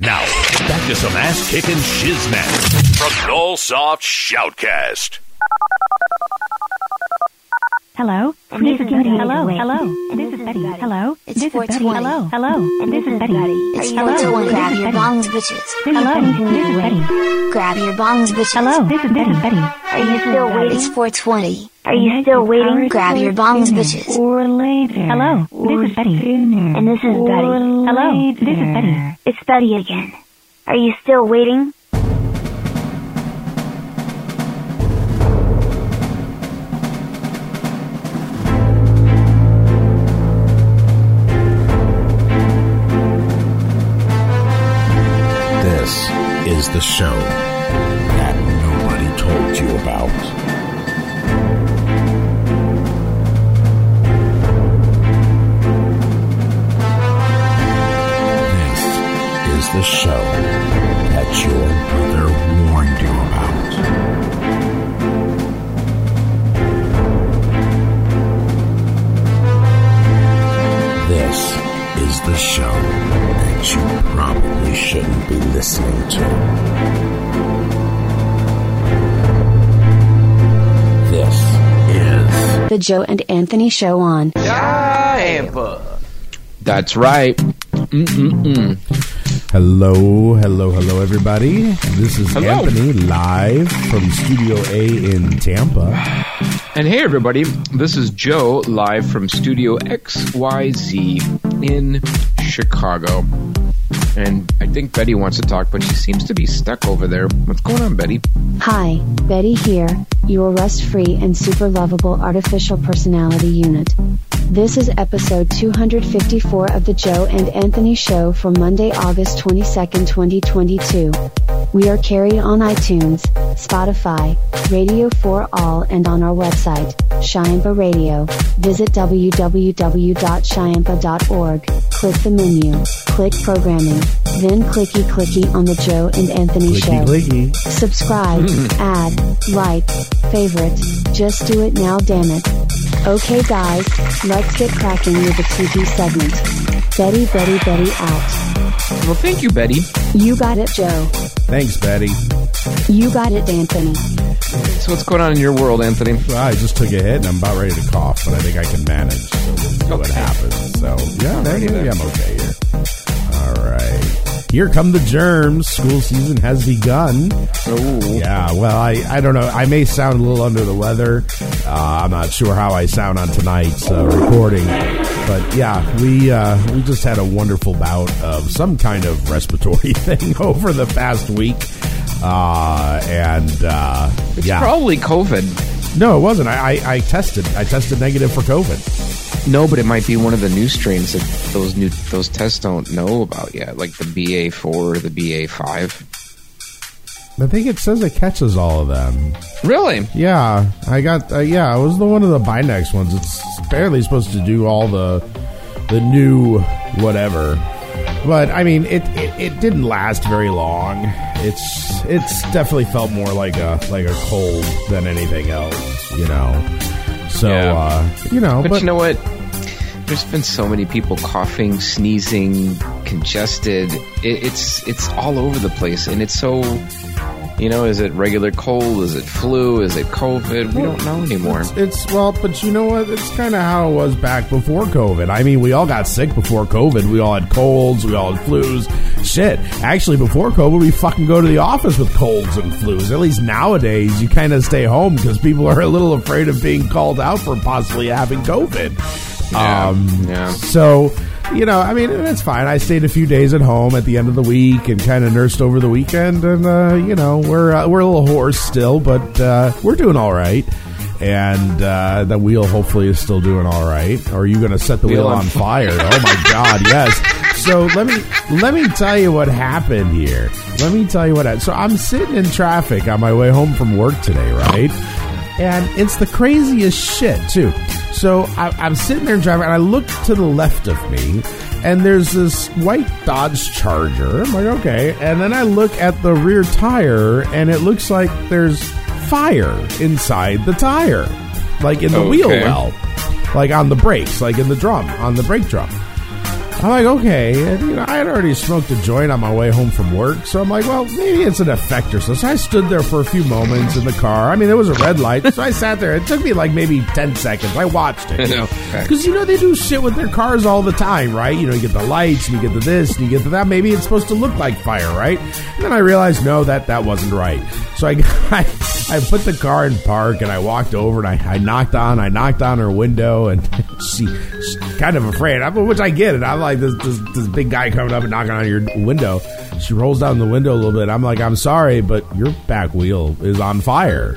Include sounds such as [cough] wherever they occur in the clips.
Now, back to some ass kicking shiznat from Nullsoft Shoutcast. Hello. This is Betty. Hello. Hello. This is Betty. Hello. It's This is Betty. 420. Hello. Hello. And This is Betty. It's hello. 420. This Grab your bongs, bitches. Hello. This is Betty. Grab your bongs, bitches. Hello. This is Betty. Betty. Are you still waiting? It's 420. Are you still waiting? Grab your bongs, bitches. Or later. Hello. This is Betty. And this is Betty. Hello. This is Betty. It's Betty again. Are you still waiting? The show that nobody told you about. This is the show that your mother warned you about. This is the show that you probably shouldn't be listening to. This is The Joe and Anthony Show on. That's right. Mm-mm-mm. Hello, hello, hello, everybody. This is Hello. Anthony live from Studio A in Tampa. [sighs] And hey, everybody, this is Joe live from Studio XYZ in Chicago. And I think Betty wants to talk, but she seems to be stuck over there. What's going on, Betty? Hi, Betty here, your rust free and super lovable artificial personality unit. This is episode 254 of The Joe and Anthony Show for Monday, August 22nd, 2022. We are carried on iTunes, Spotify, Radio for All, and on our website, Shiampa Radio. Visit www.shiampa.org, click the menu, click programming, then clicky clicky on The Joe and Anthony Clicky Show. clicky. Subscribe, hmm. add, like, favorite. Just do it now, damn it. Okay, guys, let's get cracking with the TV segment. Betty, Betty, Betty out. Well, thank you, Betty. You got it, Joe. Thanks, Betty. You got it, Anthony. So, what's going on in your world, Anthony? Well, I just took a hit and I'm about ready to cough, but I think I can manage. So we'll see what happens. So yeah, Alrighty maybe then. I'm okay here. All right. Here come the germs. School season has begun. Oh, Yeah, well, I, I don't know. I may sound a little under the weather. Uh, I'm not sure how I sound on tonight's uh, recording, but yeah, we uh, we just had a wonderful bout of some kind of respiratory [laughs] thing over the past week, uh, and uh, it's yeah, probably COVID. no, it wasn't. I, I, I tested. I tested negative for COVID. No, but it might be one of the new strains that those new those tests don't know about yet, like the BA four or the BA five. I think it says it catches all of them. Really? Yeah, I got. Uh, yeah, it was the one of the Binax ones. It's barely supposed to do all the the new whatever, but I mean, it, it it didn't last very long. It's it's definitely felt more like a like a cold than anything else, you know. So Yeah. uh, you know, But, but, you know what? There's been so many people coughing, sneezing, congested. It, it's it's all over the place, and it's so. You know, is it regular cold? Is it flu? Is it COVID? We don't know anymore. It's, it's well, but you know what? It's kind of how it was back before COVID. I mean, we all got sick before COVID. We all had colds. We all had flus. Shit. Actually, before COVID, we fucking go to the office with colds and flus. At least nowadays, you kind of stay home because people are a little afraid of being called out for possibly having COVID. Yeah, Um, yeah. So, you know, I mean, it's fine. I stayed a few days at home at the end of the week and kind of nursed over the weekend, and uh, you know, we're uh, we're a little hoarse still, but uh, we're doing all right. And uh, the wheel hopefully is still doing all right. Or are you going to set the wheel, Wheel on on fire? oh my God, yes. So let me let me tell you what happened here. Let me tell you what. happened. So I'm sitting in traffic on my way home from work today, right? and it's the craziest shit too. So I, I'm sitting there in traffic, and I look to the left of me, and there's this white Dodge Charger. I'm like, okay, and then I look at the rear tire, and it looks like there's fire inside the tire, like in the wheel well, like on the brakes, like in the drum, on the brake drum. I'm like, okay. And, you know, I had already smoked a joint on my way home from work, so I'm like, well, maybe it's an effect or so. So I stood there for a few moments in the car. I mean, it was a red light, so I sat there. It took me like maybe ten seconds. I watched it, [laughs] you know, because you know they do shit with their cars all the time, right? You know, you get the lights, and you get the this, and you get the that. Maybe it's supposed to look like fire, right? And then I realized, no, that that wasn't right. So I, [laughs] I, I put the car in park, and I walked over, and I, I knocked on, I knocked on her window, and [laughs] she, kind of afraid, I- which I get it. I'm like this, this this big guy coming up and knocking on your window. She rolls down the window a little bit. I'm like, I'm sorry, but your back wheel is on fire.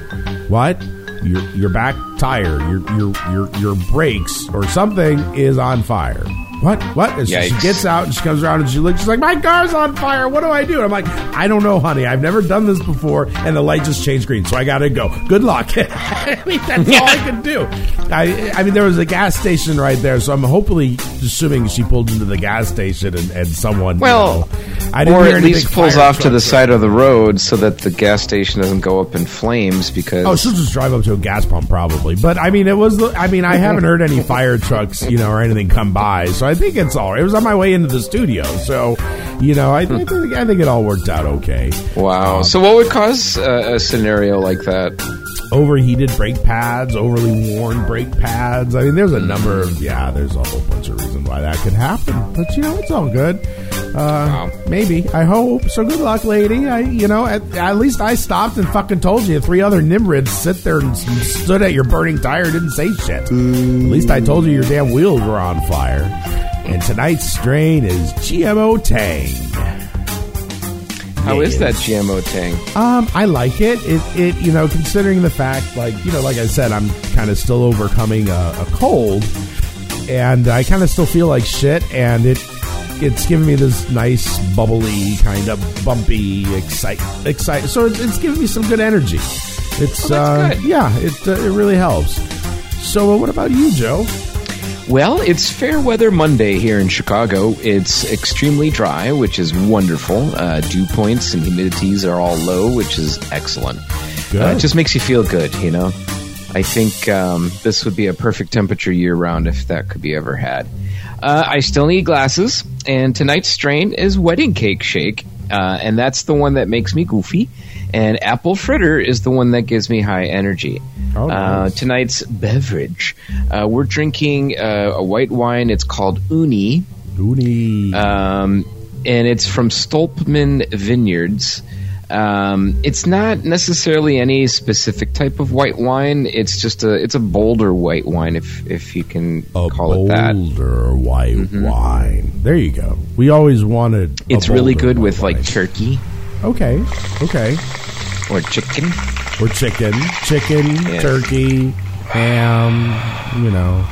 What? Your your back tire, your your your your brakes or something is on fire. What? What? And so she gets out and she comes around and she looks. She's like, "My car's on fire. What do I do?" And I'm like, "I don't know, honey. I've never done this before, and the light just changed green, so I got to go. Good luck." [laughs] I mean, that's all I could do. I, I mean, there was a gas station right there, so I'm hopefully assuming she pulled into the gas station and, and someone. you Well, know, I didn't or at least pulls off to the side of the road so that the gas station doesn't go up in flames because Oh, she'll just drive up to a gas pump probably. But I mean, it was. I mean, I haven't heard any fire trucks, you know, or anything come by. So I think it's all. right. It was on my way into the studio, so you know, I, I think I think it all worked out okay. wow. so what would cause uh, a scenario like that? Overheated brake pads, overly worn brake pads. I mean, there's a number of yeah. There's a whole bunch of reasons why that could happen. But you know, it's all good. Uh, Maybe. I hope. So good luck, lady. I, you know, at, at least I stopped and fucking told you. Three other Nimrods sit there and stood at your burning tire, didn't say shit. At least I told you your damn wheels were on fire. And tonight's strain is GMO Tang. How is that GMO Tang? Um, I like it. It, it, you know, considering the fact, like, you know, like I said, I'm kind of still overcoming a, a cold, and I kind of still feel like shit, and it, it's giving me this nice, bubbly, kind of bumpy, excite, excite. So it's, it's giving me some good energy. It's, Oh, uh, good. yeah, it, uh, it really helps. So, uh, what about you, Joe? Well, it's Fair Weather Monday here in Chicago. It's extremely dry, which is wonderful. Uh, dew points and humidities are all low, which is excellent. Good. Uh, it just makes you feel good, you know? I think um, this would be a perfect temperature year round if that could be ever had. Uh, I still need glasses, and tonight's strain is Wedding Cake Shake, uh, and that's the one that makes me goofy. And Apple Fritter is the one that gives me high energy. Oh, uh, tonight's beverage, uh, we're drinking uh, a white wine. It's called Uni, Uni. um, and it's from Stolpman Vineyards. Um, it's not necessarily any specific type of white wine. It's just a it's a bolder white wine, if if you can a call it that. Mm-hmm. bolder white wine. There you go. We always wanted. It's really good with like turkey Okay. Okay. or chicken. Or chicken, chicken, Yeah. turkey, ham. You know,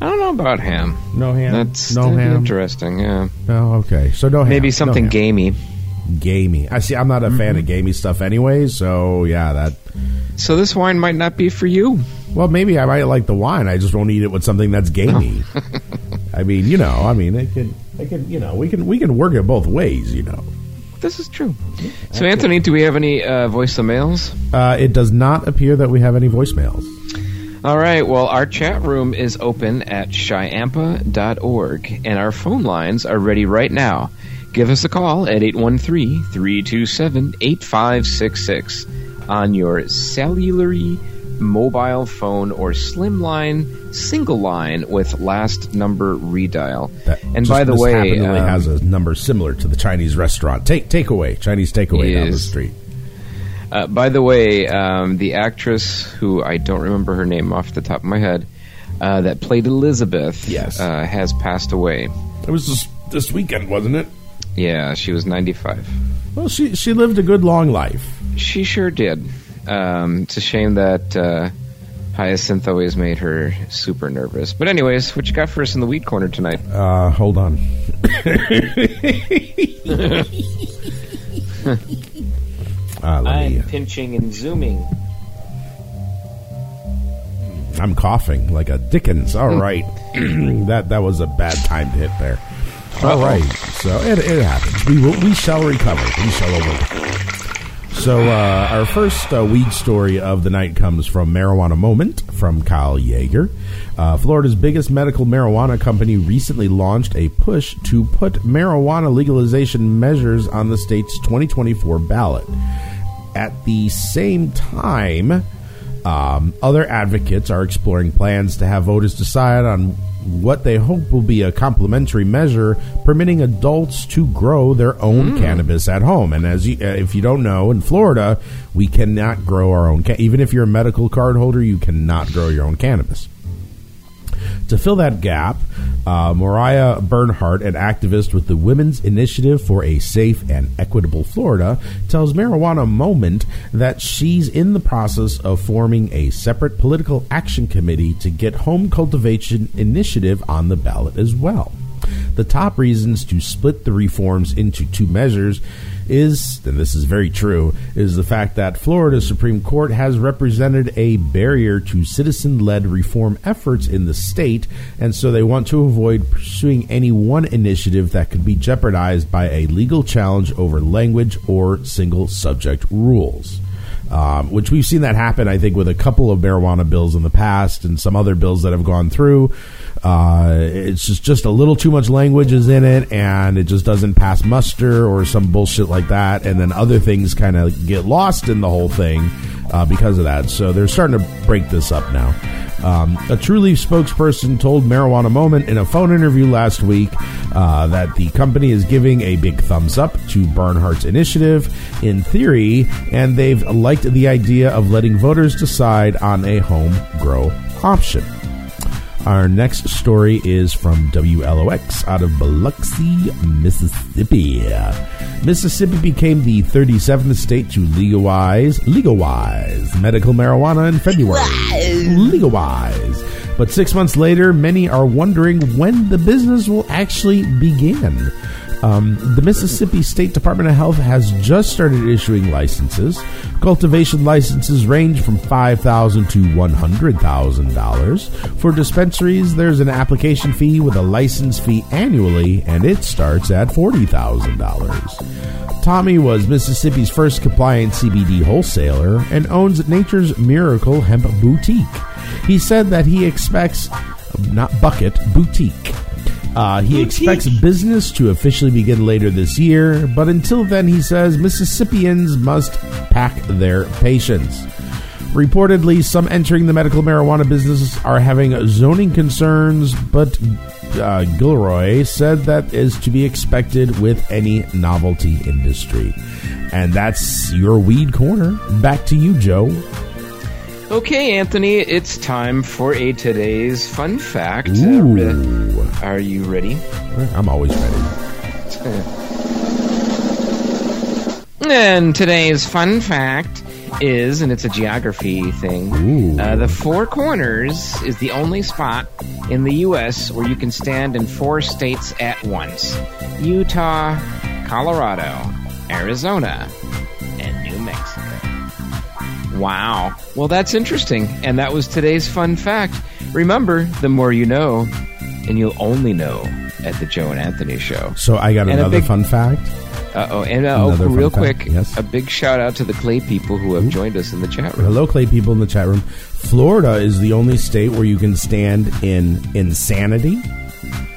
I don't know about ham. no ham. That's no ham. interesting. Yeah, No, okay. So no ham. maybe No something ham. gamey. Gamey. I see. I'm not a fan Mm-hmm. of gamey stuff anyway. So yeah, that. So this wine might not be for you. Well, maybe I might like the wine. I just won't eat it with something that's gamey. [laughs] I mean, you know, I mean, it can, it can, you know, we can, we can work it both ways. You know, This is true. So Anthony, do we have any uh, voice of mails? uh, it does not appear that we have any voicemails. All right. Well, our chat room is open at shyampa.org, and our phone lines are ready right now. Give us a call at 813 327 8566 on your cellular mobile phone or slimline single line with last number redial. That and just by the way, um, has a number similar to the Chinese restaurant. Take takeaway, Chinese takeaway down the street. Uh, by the way, um, the actress who I don't remember her name off the top of my head uh, that played Elizabeth Yes. uh, has passed away. It was this, this weekend, wasn't it? Yeah, she was 95. Well, she she lived a good long life. She sure did. Um, it's a shame that uh, Hyacinth always made her super nervous. But anyways, what you got for us in the weed corner tonight? Uh, hold on. uh, [laughs] let me, pinching and zooming. I'm coughing like a Dickens. All right, [clears throat] that that was a bad time to hit there. All right, so it, it happens. We will, we shall recover. We shall overcome. So, uh, our first uh, weed story of the night comes from Marijuana Moment from Kyle Jaeger. Uh, Florida's biggest medical marijuana company recently launched a push to put marijuana legalization measures on the state's 2024 ballot. At the same time, um, other advocates are exploring plans to have voters decide on what they hope will be a complementary measure permitting adults to grow their own cannabis at home. And as you, uh, if you don't know, in Florida, we cannot grow our own. Ca- even if you're a medical card holder, you cannot grow your own cannabis. To fill that gap, uh, Mariah Bernhardt, an activist with the Women's Initiative for a Safe and Equitable Florida, tells Marijuana Moment that she's in the process of forming a separate political action committee to get home cultivation initiative on the ballot as well. The top reasons to split the reforms into two measures is, and this is very true, is the fact that Florida Supreme Court has represented a barrier to citizen led reform efforts in the state, and so they want to avoid pursuing any one initiative that could be jeopardized by a legal challenge over language or single subject rules. Um, which we've seen that happen, I think, with a couple of marijuana bills in the past and some other bills that have gone through. Uh, it's just, just a little too much language is in it, and it just doesn't pass muster or some bullshit like that. And then other things kind of get lost in the whole thing uh, because of that. So they're starting to break this up now. Um, a Trulieve spokesperson told Marijuana Moment in a phone interview last week uh, that the company is giving a big thumbs up to Bernhardt's initiative in theory, and they've liked the idea of letting voters decide on a home grow option. Our next story is from WLOX out of Biloxi, Mississippi. Mississippi became the 37th state to legalize legalize medical marijuana in February. Legalize. But six months later, many are wondering when the business will actually begin. Um, the Mississippi State Department of Health has just started issuing licenses. Cultivation licenses range from 5,000 to one hundred thousand dollars. For dispensaries, there's an application fee with a license fee annually, and it starts at forty thousand dollars. Tommy was Mississippi's first compliant CBD wholesaler and owns Nature's Miracle Hemp Boutique. He said that he expects, not bucket, boutique. Uh, he expects business to officially begin later this year, but until then, he says Mississippians must pack their patience. Reportedly, some entering the medical marijuana business are having zoning concerns, but uh, Gilroy said that is to be expected with any novelty industry. And that's your weed corner. Back to you, Joe. Okay, Anthony, it's time for a today's fun fact. Uh, re- are you ready? I'm always ready. [laughs] And today's fun fact is, and it's a geography thing, uh, the Four Corners is the only spot in the U.S. where you can stand in four states at once Utah, Colorado, Arizona, and New Mexico. Wow. Well, that's interesting. And that was today's fun fact. Remember, the more you know, and you'll only know at the Joe and Anthony show. So I got And another big- fun fact. Uh oh, and uh, oh, Another real quick, yes. a big shout out to the Clay people who have joined us in the chat room. Hello, Clay people in the chat room. Florida is the only state where you can stand in insanity,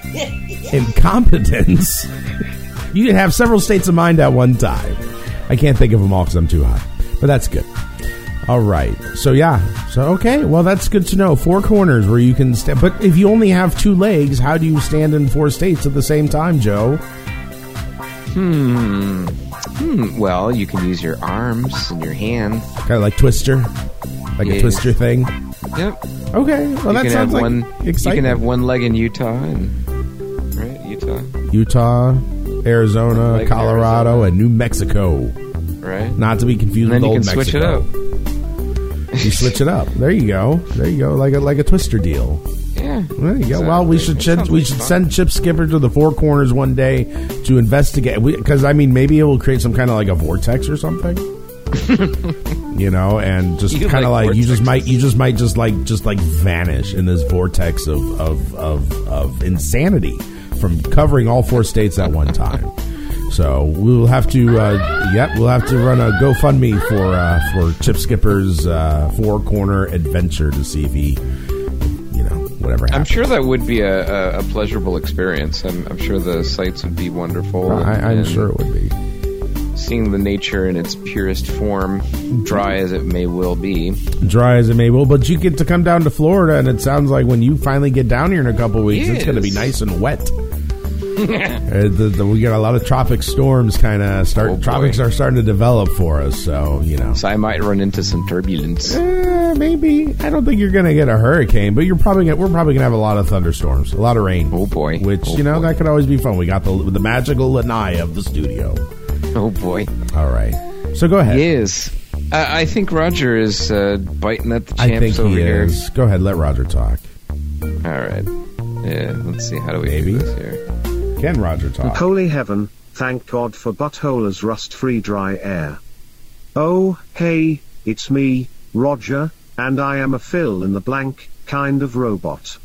[laughs] incompetence. you can have several states of mind at one time. I can't think of them all because I'm too high, but that's good. All right. So yeah. So okay. Well, that's good to know. Four corners where you can stand. But if you only have two legs, how do you stand in four states at the same time, Joe? Hmm, Hmm. well, you can use your arms and your hands. Kind of like Twister, like a Twister thing. Yep. Okay. Well, you that can have sounds like one. You can have one leg in Utah, and right, Utah, Utah, Arizona, Colorado, Arizona. and New Mexico. right. Not to be confused And with you old can switch it Mexico. Up. You switch it up. There you go. There you go. Like a like a twister deal. Yeah. There you go. Well, we should That send, we should fun. send Chip Skipper to the Four Corners one day to investigate. Because I mean, maybe it will create some kind of like a vortex or something. [laughs] you know, and just kind of like like, you just might you just might just like just like vanish in this vortex of of of, of insanity from covering all four states at one time. So we'll have to, uh, yep, we'll have to run a GoFundMe for uh, for Chip Skipper's uh, four corner adventure to see if he, you know, whatever. I'm sure that would be a, a, a pleasurable experience. I'm, I'm sure the sights would be wonderful. I, I'm sure it would be. Seeing the nature in its purest form, dry as it may well be. Dry as it may will, but you get to come down to Florida, and it sounds like when you finally get down here in a couple weeks, it's going to be nice and wet. [laughs] Uh, the, the, we got a lot of tropic storms kind of start. Oh, boy. tropics are starting to develop for us, so you know. So I might run into some turbulence. Eh, maybe I don't think you're going to get a hurricane, but you're probably gonna, we're probably going to have a lot of thunderstorms, a lot of rain. Oh, boy. Which Oh, you know boy. that could always be fun. We got the the magical lanai of the studio. Oh boy. All right, so go ahead. Yes. I I think Roger is uh, biting at the I champs think over he here. is. Go ahead, let Roger talk. All right. Yeah, let's see. How do we Maybe. do this here? Can Roger talk? Holy heaven, thank God for buttholer's rust-free dry air. Oh, hey, it's me, Roger, and I am a fill in the blank kind of robot.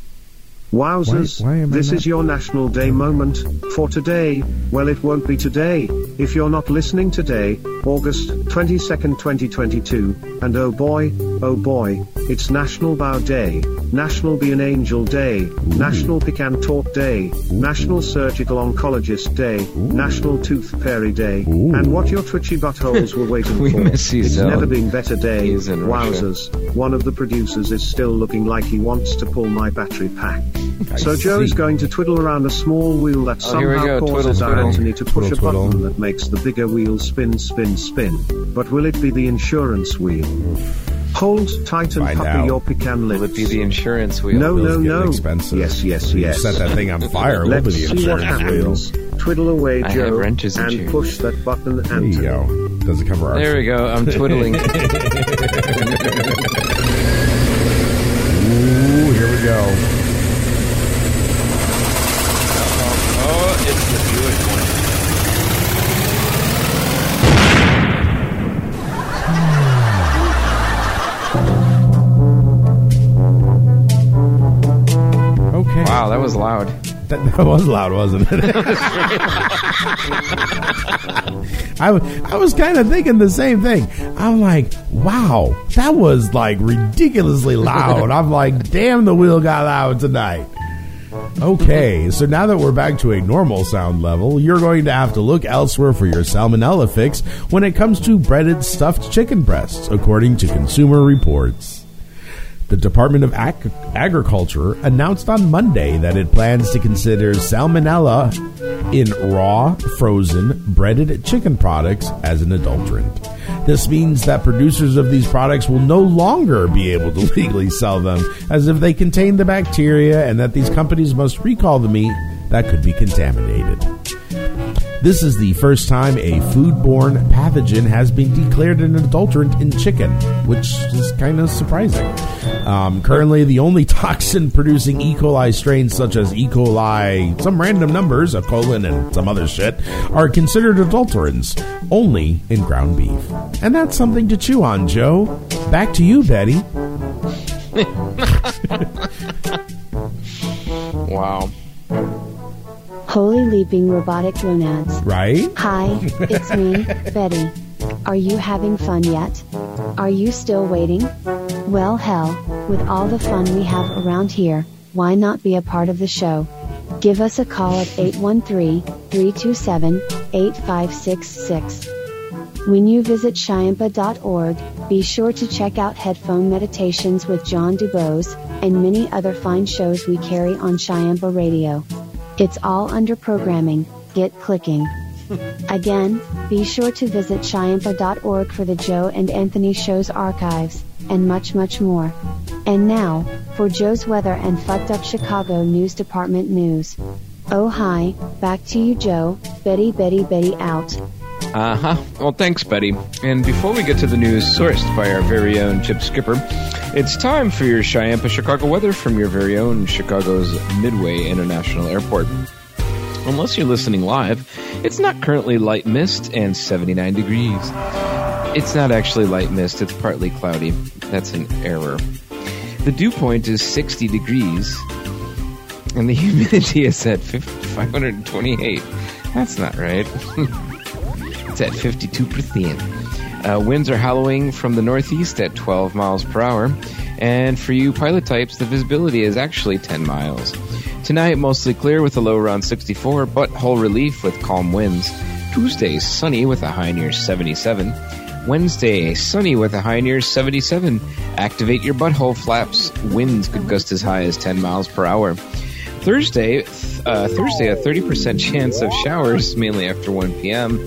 Wowzers, Why- why this is your National Day moment, for today, well it won't be today, if you're not listening today, August 22nd 2022, and oh boy, oh boy, it's National Bow Day, National Be an Angel Day, National Pecan Talk Day, National Surgical Oncologist Day, National Tooth Fairy Day, Ooh. and what your twitchy buttholes were waiting [laughs] We for. miss you, it's Zell. never been better day, He's in Russia. wowzers, one of the producers is still looking like he wants to pull my battery pack. I So Joe is going to twiddle around a small wheel that Oh, somehow go. Twiddle, causes our twiddle. Anthony to push Twiddle, a twiddle. button that makes the bigger wheel spin, spin, spin. But will it be the insurance wheel? Hold tight and Find puppy out. your pecan lips. Will it be the insurance wheel? No, Bill's no, no. expensive. Yes, yes, You yes. set that thing on fire. What Let's was the see what insurance wheel? happens. Twiddle away, I Joe, have wrenches and and chains. push that button, Anthony. There you Anthony. go. Does it cover our? There we go. I'm twiddling. [laughs] [laughs] That, that was loud, wasn't it? I, was kind of thinking the same thing. I'm like, wow, that was like ridiculously loud. I'm like, damn, the wheel got loud tonight. Okay, so now that we're back to a normal sound level, you're going to have to look elsewhere for your salmonella fix when it comes to breaded stuffed chicken breasts, according to Consumer Reports. The Department of Ag- Agriculture announced on Monday that it plans to consider salmonella in raw, frozen, breaded chicken products as an adulterant. This means that producers of these products will no longer be able to [laughs] legally sell them as if they contain the bacteria and that these companies must recall the meat that could be contaminated. This is the first time a foodborne pathogen has been declared an adulterant in chicken, which is kind of surprising. Um, currently, the only [laughs] toxin producing E. coli strains, such as E. coli, some random numbers, a colon, and some other shit, are considered adulterants only in ground beef. And that's something to chew on, Joe. Back to you, Betty. [laughs] Wow. Holy leaping robotic gonads. Right? Hi, it's me, [laughs] Betty. Are you having fun yet? Are you still waiting? Well, hell, with all the fun we have around here, why not be a part of the show? Give us a call at 813 327 8566. When you visit Shyampa.org, be sure to check out Headphone Meditations with John DuBose, and many other fine shows we carry on Shyampa Radio. It's all under programming, get clicking. [laughs] Again, be sure to visit Shyampa.org for the Joe and Anthony Show's archives, and much, much more. And now, for Joe's weather and fucked up Chicago News Department news. Oh hi, back to you Joe, Betty Betty Betty out. Uh huh. Well, thanks, Betty. And before we get to the news sourced by our very own Chip Skipper, it's time for your Chiampa Chicago weather from your very own Chicago's Midway International Airport. Unless you're listening live, it's not currently light mist and 79 degrees. It's not actually light mist, it's partly cloudy. That's an error. The dew point is 60 degrees, and the [laughs] humidity is at 528. That's not right. [laughs] it's at 52%. Uh, winds are howling from the northeast at 12 miles per hour. And for you pilot types, the visibility is actually 10 miles. Tonight, mostly clear with a low around 64, but whole relief with calm winds. Tuesday, sunny with a high near 77. Wednesday, sunny with a high near 77. Activate your butthole flaps. Winds could gust as high as 10 miles per hour. Thursday, uh, Thursday, a 30% chance of showers, mainly after 1 p.m.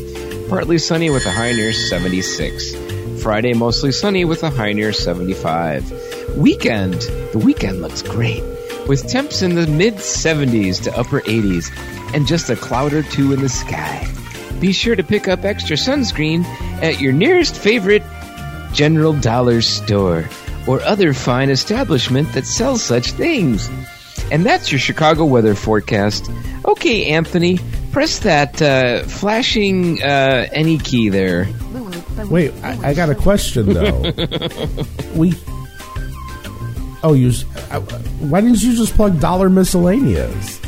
Partly sunny with a high near 76. Friday, mostly sunny with a high near 75. Weekend, the weekend looks great, with temps in the mid 70s to upper 80s, and just a cloud or two in the sky. Be sure to pick up extra sunscreen at your nearest favorite General Dollar store or other fine establishment that sells such things. And that's your Chicago weather forecast. Okay, Anthony, press that uh, flashing uh, any key there. Wait, I, I got a question though. [laughs] we. Oh, you. uh, Why didn't you just plug dollar miscellaneous?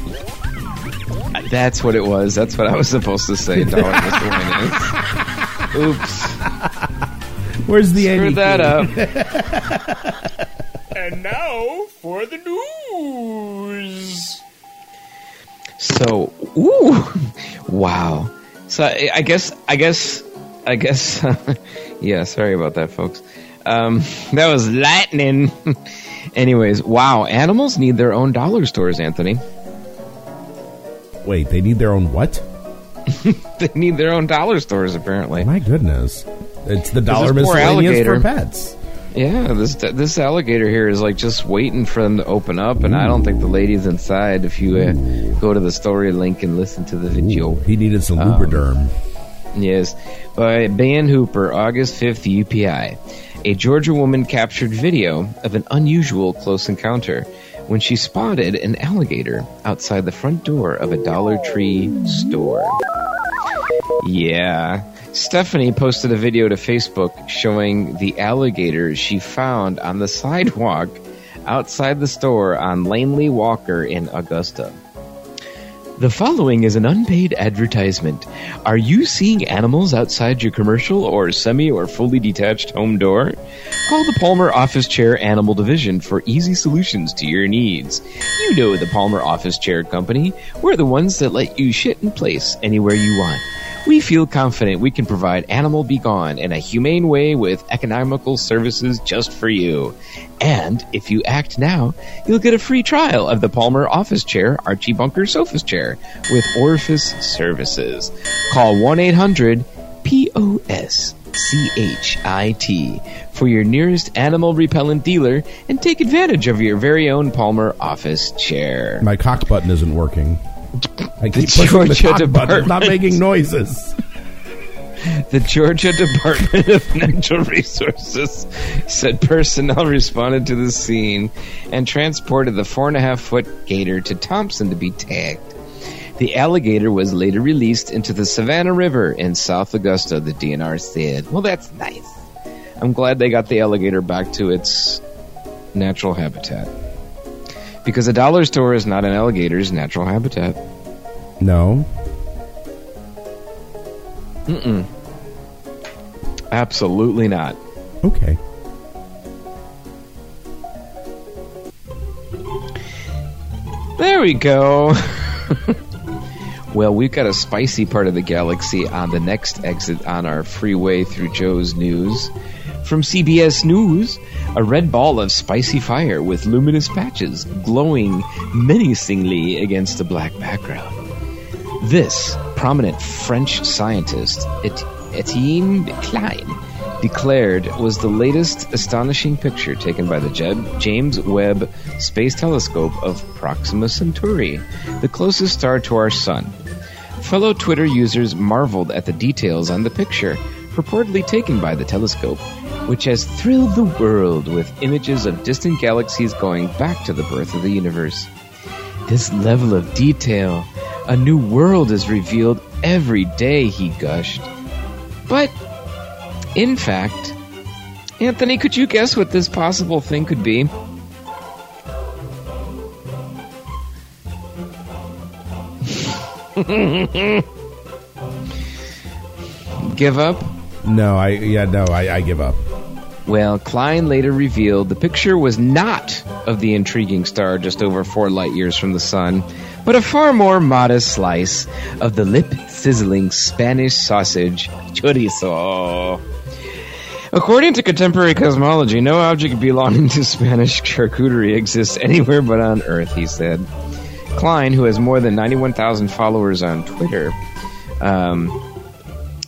That's what it was. That's what I was supposed to say. Dollar miscellaneous. Oops. Where's the Screw any that key? up. [laughs] and now for the news. So, ooh, wow. So I I guess, I guess, I guess, [laughs] yeah. Sorry about that, folks. Um, [laughs] that was lightning. Anyways, wow. Animals need their own dollar stores, Anthony. Wait, they need their own what? [laughs] They need their own dollar stores, apparently. My goodness, it's the dollar miscellaneous for pets. Yeah, this this alligator here is like just waiting for them to open up, and I don't think the lady's inside. If you uh, go to the story link and listen to the video, He needed some Um, Lubriderm. yes, by Ben Hooper, August fifth, UPI. A Georgia woman captured video of an unusual close encounter when she spotted an alligator outside the front door of a Dollar Tree store. Yeah. Stephanie posted a video to Facebook showing the alligator she found on the [laughs] sidewalk outside the store on Langley Walker in Augusta. The following is an unpaid advertisement. Are you seeing animals outside your commercial or semi or fully detached home door? Call the Palmer Office Chair Animal Division for easy solutions to your needs. You know the Palmer Office Chair Company. We're the ones that let you shit in place anywhere you want. We feel confident we can provide Animal Be Gone in a humane way with economical services just for you. And if you act now, you'll get a free trial of the Palmer Office Chair Archie Bunker Sofa Chair with Orifice Services. Call 1 800 POS CHIT for your nearest animal repellent dealer and take advantage of your very own Palmer Office Chair. My cock button isn't working. I The keep pushing the Georgia cock button. Not making noises. The Georgia Department of Natural Resources said personnel responded to the scene and transported the four and a half foot gator to Thompson to be tagged. The alligator was later released into the Savannah River in South Augusta, the DNR said. Well, that's nice. I'm glad they got the alligator back to its natural habitat. Because a dollar store is not an alligator's natural habitat. No. Mm-mm. Absolutely not. Okay. There we go. [laughs] well, we've got a spicy part of the galaxy on the next exit on our freeway through Joe's News. From CBS News, a red ball of spicy fire with luminous patches glowing menacingly against a black background. This prominent French scientist, Et- Etienne Klein, declared was the latest astonishing picture taken by the Jeb- James Webb Space Telescope of Proxima Centauri, the closest star to our Sun. Fellow Twitter users marveled at the details on the picture, purportedly taken by the telescope, which has thrilled the world with images of distant galaxies going back to the birth of the universe. This level of detail, a new world is revealed every day, he gushed. But, in fact, Anthony, could you guess what this possible thing could be? [laughs] give up? No, I yeah, no, I, I give up. Well, Klein later revealed the picture was not of the intriguing star just over four light years from the sun, but a far more modest slice of the lip sizzling Spanish sausage chorizo. According to contemporary cosmology, no object belonging to Spanish charcuterie exists anywhere but on Earth, he said. Klein, who has more than 91,000 followers on Twitter, um,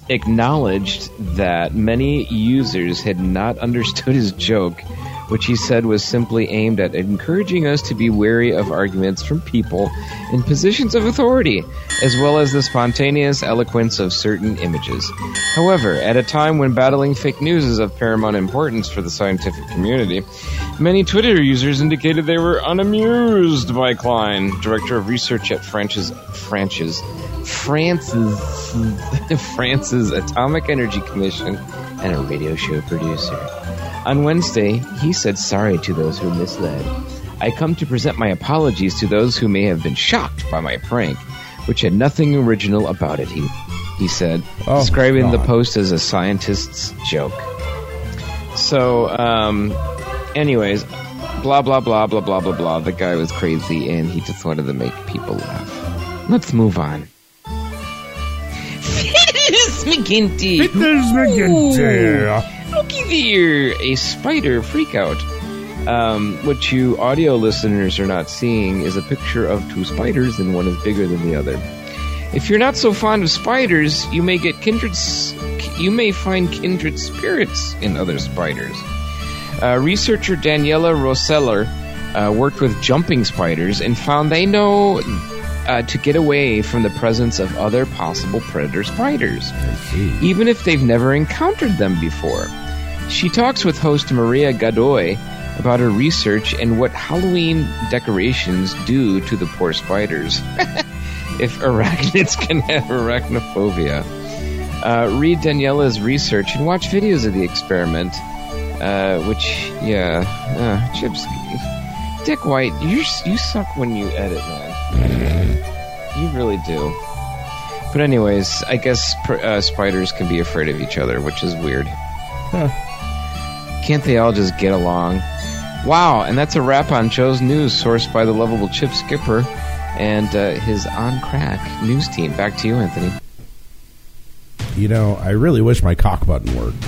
acknowledged that many users had not understood his joke, which he said was simply aimed at encouraging us to be wary of arguments from people in positions of authority, as well as the spontaneous eloquence of certain images. However, at a time when battling fake news is of paramount importance for the scientific community, many Twitter users indicated they were unamused by Klein, director of research at France's France's [laughs] France's Atomic Energy Commission and a radio show producer. On Wednesday, he said sorry to those who misled. I come to present my apologies to those who may have been shocked by my prank, which had nothing original about it, he, he said, Oh, describing the post as a scientist's joke. So, um, anyways, blah, blah, blah, blah, blah, blah, blah. The guy was crazy and he just wanted to make people laugh. Let's move on. McGinty. Fitness McGinty. Looky there, a spider freakout. Um, what you audio listeners are not seeing is a picture of two spiders, and one is bigger than the other. If you're not so fond of spiders, you may get kindred. You may find kindred spirits in other spiders. Uh, researcher Daniela Roseller uh, worked with jumping spiders and found they know uh, to get away from the presence of other possible predator spiders, even if they've never encountered them before. She talks with host Maria Godoy about her research and what Halloween decorations do to the poor spiders. [laughs] if arachnids [laughs] can have arachnophobia. Uh, read Daniela's research and watch videos of the experiment. Uh, which, yeah, uh, Chips, Dick White, you you suck when you edit, man. You really do. But anyways, I guess uh, spiders can be afraid of each other, which is weird. Can't they all just get along? Wow, and that's a wrap on Joe's news, sourced by the lovable Chip Skipper and uh, his on crack news team. Back to you, Anthony. You know, I really wish my cock button worked.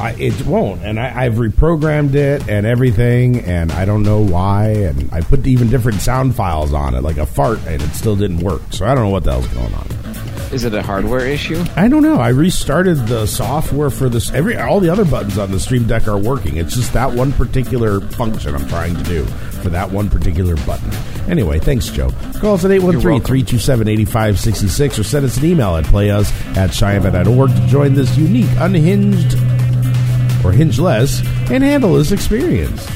I, it won't, and I, I've reprogrammed it and everything, and I don't know why. And I put even different sound files on it, like a fart, and it still didn't work. So I don't know what the hell's going on. Is it a hardware issue? I don't know. I restarted the software for this. Every all the other buttons on the Stream Deck are working. It's just that one particular function I'm trying to do for that one particular button. Anyway, thanks, Joe. Call us at 813-327-8566 or send us an email at playus at cheyenne.org to join this unique, unhinged, or hingeless, and handle this experience.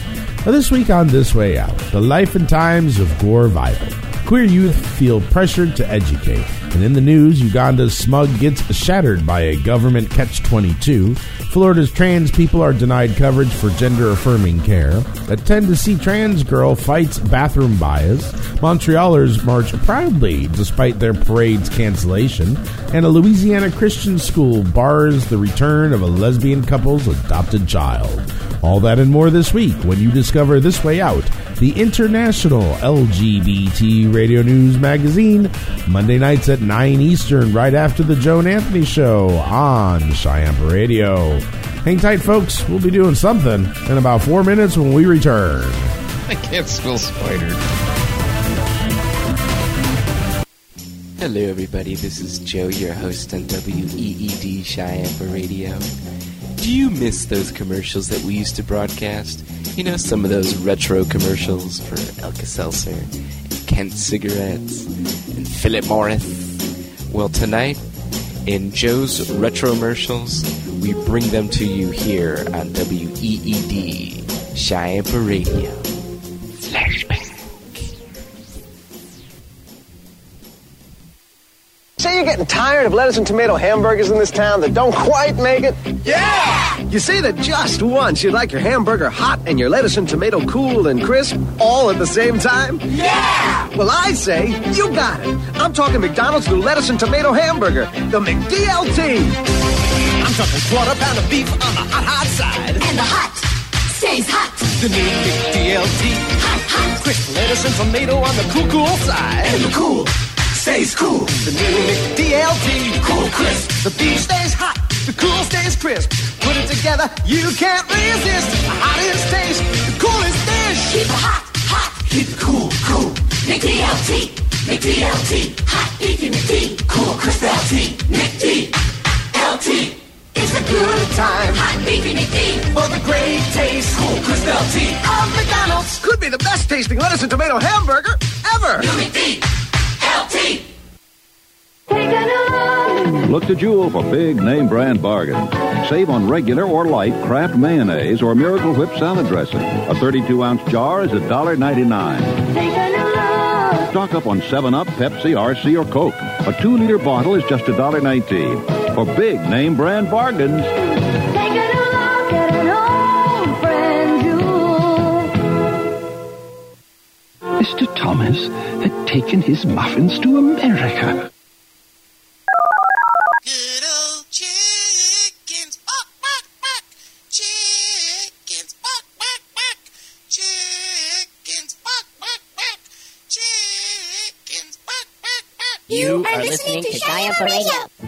Now, this week on This Way Out, the life and times of Gore Vidal. Queer youth feel pressured to educate. And in the news, Uganda's smug gets shattered by a government catch 22. Florida's trans people are denied coverage for gender affirming care. A Tennessee trans girl fights bathroom bias. Montrealers march proudly despite their parade's cancellation. And a Louisiana Christian school bars the return of a lesbian couple's adopted child. All that and more this week when you discover This Way Out, the international LGBT radio news magazine, Monday nights at 9 Eastern, right after the Joe and Anthony Show on Cheyenne Radio. Hang tight, folks. We'll be doing something in about four minutes when we return. [laughs] I can't spell spider. Hello, everybody. This is Joe, your host on WEED Cheyenne Radio. Do you miss those commercials that we used to broadcast? You know, some of those retro commercials for Alka-Seltzer, and Kent Cigarettes, and Philip Morris? Well, tonight, in Joe's Retro Commercials, we bring them to you here on WEED Cheyenne Radio. Flashback. Say you getting tired of lettuce and tomato hamburgers in this town that don't quite make it? Yeah! You say that just once you'd like your hamburger hot and your lettuce and tomato cool and crisp all at the same time? Yeah! Well, I say you got it. I'm talking McDonald's new lettuce and tomato hamburger, the McDLT. I'm talking quarter pound of beef on the hot, hot side. And the hot stays hot. The new McDLT. Hot, hot. Crisp lettuce and tomato on the cool, cool side. And the cool stays cool. The new McDLT. Cool crisp. The beef stays hot. The cool stays crisp. Put it together, you can't resist. The hottest taste, the coolest dish. Keep it hot, hot. Keep it cool, cool. McDLT. McDLT. Hot beefy McD. Cool crisp LT. McDLT. It's a good time. Hot beefy McD. For the great taste, Cool crisp LT. of McDonald's. Could be the best tasting lettuce and tomato hamburger ever. New McD. LT. Look to Jewel for big name brand bargains. Save on regular or light Kraft mayonnaise or Miracle Whip salad dressing. A 32 ounce jar is $1.99. Stock up on 7 Up, Pepsi, RC, or Coke. A 2 liter bottle is just $1.19. For big name brand bargains. Mr. Thomas had taken his muffins to America. You are listening to Chiampa Radio.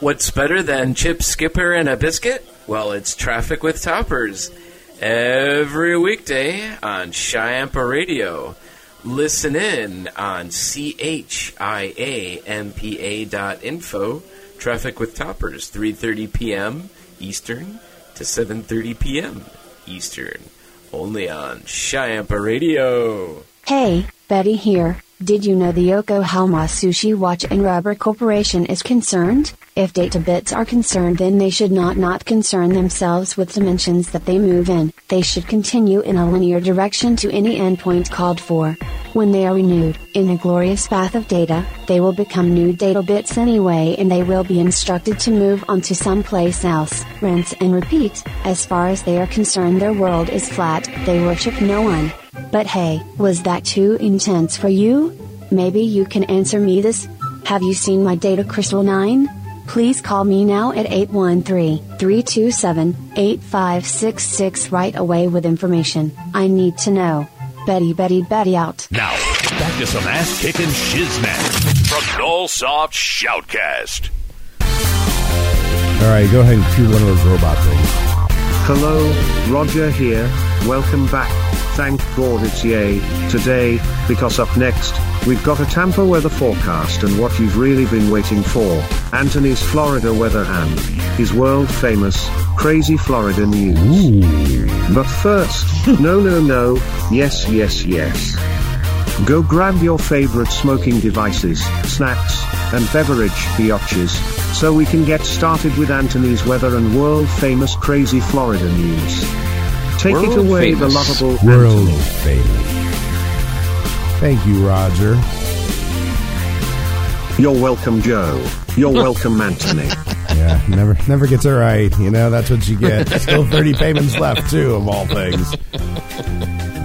What's better than chip skipper and a biscuit? Well, it's traffic with toppers. Every weekday on Chiampa Radio. Listen in on CHIAMPA dot info. Traffic with toppers, 3.30 p.m. Eastern to 7.30 p.m. Eastern. Only on Chiampa Radio. Hey, Betty here. Did you know the Yokohama Sushi Watch and Rubber Corporation is concerned? If data bits are concerned, then they should not not concern themselves with dimensions that they move in. They should continue in a linear direction to any endpoint called for. When they are renewed, in a glorious path of data, they will become new data bits anyway and they will be instructed to move on to someplace else. Rinse and repeat. As far as they are concerned, their world is flat, they worship no one. But hey, was that too intense for you? Maybe you can answer me this. Have you seen my Data Crystal 9? Please call me now at 813 327 8566 right away with information. I need to know. Betty, Betty, Betty out. Now, back to some ass kicking shiznat from Nullsoft Shoutcast. All right, go ahead and cue one of those robot things. Hello, Roger here. Welcome back. Thank God it's yay today, because up next, we've got a Tampa weather forecast and what you've really been waiting for Anthony's Florida weather and his world famous, crazy Florida news. But first, [laughs] no, no, no, yes, yes, yes. Go grab your favorite smoking devices, snacks, and beverage biatches, so we can get started with Anthony's weather and world famous crazy Florida news. Take it World away, famous. the lovable World famous. Thank you, Roger. You're welcome, Joe. You're [laughs] welcome, Anthony. Yeah, never never gets it right. You know, that's what you get. [laughs] Still 30 payments left, too, of all things.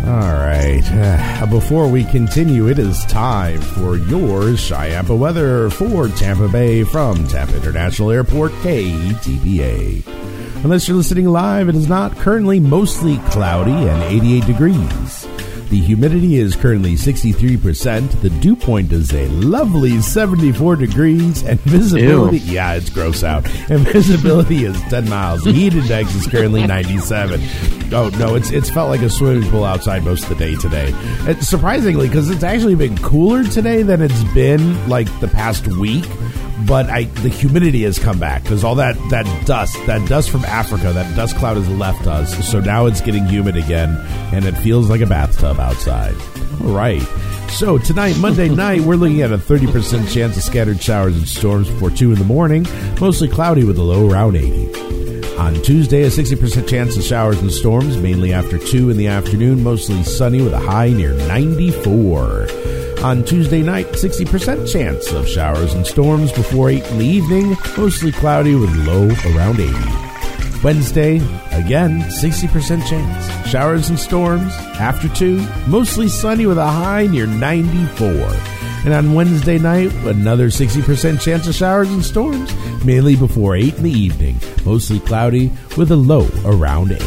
All right. Uh, before we continue, it is time for your Chiampa weather for Tampa Bay from Tampa International Airport, KTPA. Unless you're listening live, it is not currently mostly cloudy and 88 degrees. The humidity is currently 63%. The dew point is a lovely 74 degrees. And [laughs] visibility, Ew. yeah, it's gross out. And [laughs] visibility is 10 miles. The heat index is currently 97. Oh, no, it's it's felt like a swimming pool outside most of the day today. It's surprisingly, because it's actually been cooler today than it's been like the past week. But I the humidity has come back because all that that dust, that dust from Africa, that dust cloud has left us. So now it's getting humid again, and it feels like a bathtub outside. All right. So tonight, Monday [laughs] night, we're looking at a 30% chance of scattered showers and storms before 2 in the morning, mostly cloudy with a low around 80. On Tuesday, a 60% chance of showers and storms, mainly after 2 in the afternoon, mostly sunny with a high near 94. On Tuesday night, 60% chance of showers and storms before 8 in the evening, mostly cloudy with low around 80. Wednesday, again, 60% chance. Showers and storms after 2, mostly sunny with a high near 94. And on Wednesday night, another 60% chance of showers and storms, mainly before 8 in the evening, mostly cloudy with a low around 80.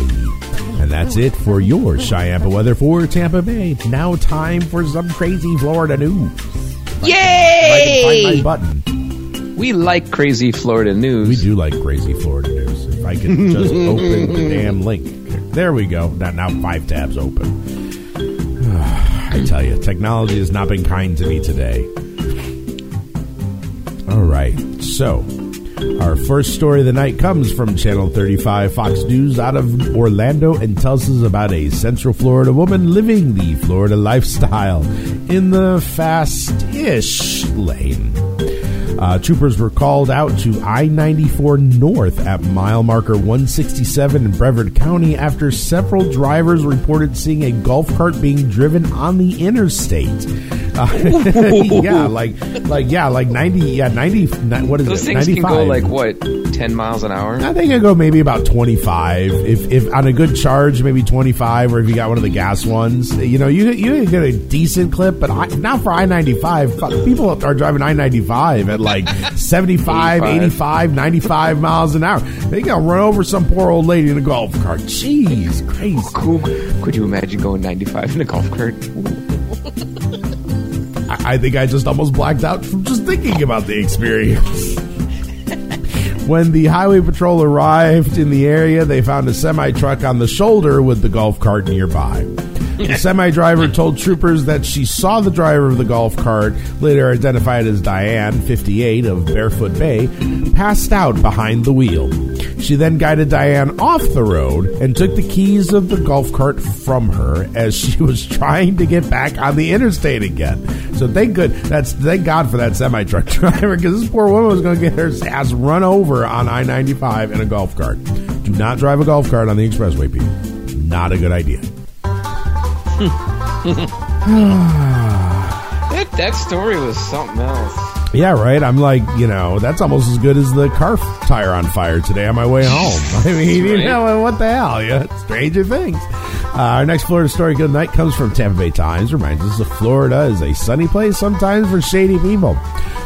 And that's it for your Chiampa weather for Tampa Bay. Now time for some crazy Florida news. If I can Yay! find my button. We like crazy Florida news. We do like crazy Florida news. If I could [laughs] just open the damn link. There we go. Now, now five tabs open. [sighs] I tell you, technology has not been kind to me today. All right. So, our first story of the night comes from Channel 35 Fox News out of Orlando and tells us about a Central Florida woman living the Florida lifestyle in the fast ish lane. Uh, troopers were called out to I 94 North at mile marker 167 in Brevard County after several drivers reported seeing a golf cart being driven on the interstate. Uh, [laughs] yeah, like, like, yeah, like 90, yeah, 90, what is Those it? things 95. can go like what, ten miles an hour? I think I go maybe about twenty five. If if on a good charge, maybe twenty five, or if you got one of the gas ones, you know, you you get a decent clip. But I, now for I ninety five, people are driving I ninety five at like [laughs] 75, 85. 85, 95 miles an hour. They got run over some poor old lady in a golf cart. Jeez, crazy. Cool. Could you imagine going ninety five in a golf cart? I, I think I just almost blacked out from just thinking about the experience. [laughs] when the highway patrol arrived in the area, they found a semi truck on the shoulder with the golf cart nearby. [laughs] The semi driver told troopers that she saw the driver of the golf cart, later identified as Diane, 58, of Barefoot Bay, passed out behind the wheel. She then guided Diane off the road and took the keys of the golf cart from her as she [laughs] was trying to get back on the interstate again. So thank good that's thank God for that semi truck [laughs] driver because this poor woman was going to get her ass run over on I ninety five in a golf cart. Do not drive a golf cart on the expressway, people. Not a good idea. [laughs] Hmm. That that story was something else. Yeah, right. I'm like, you know, that's almost as good as the car f- tire on fire today on my way home. [laughs] I mean, you know, what the hell? Yeah, stranger things. Uh, our next Florida story good night comes from Tampa Bay Times. Reminds us that Florida is a sunny place sometimes for shady people.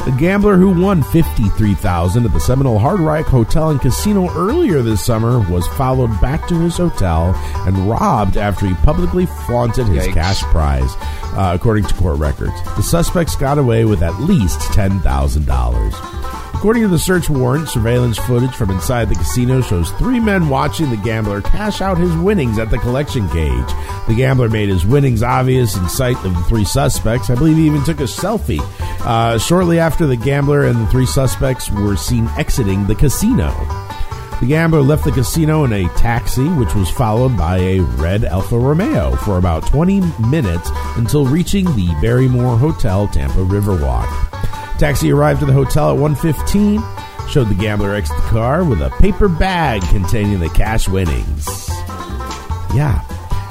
The gambler who won fifty-three thousand at the Seminole Hard Rock Hotel and Casino earlier this summer was followed back to his hotel and robbed after he publicly flaunted his Yikes. cash prize, uh, according to court records. The suspects got away with at least $10,000. According to the search warrant, surveillance footage from inside the casino shows three men watching the gambler cash out his winnings at the collection cage. The gambler made his winnings obvious in sight of the three suspects. I believe he even took a selfie. Uh, shortly after the gambler and the three suspects were seen exiting the casino. The gambler left the casino in a taxi, which was followed by a red Alfa Romeo for about 20 minutes until reaching the Barrymore Hotel Tampa Riverwalk. Taxi arrived at the hotel at 1:15, showed the gambler exit the car with a paper bag containing the cash winnings. Yeah.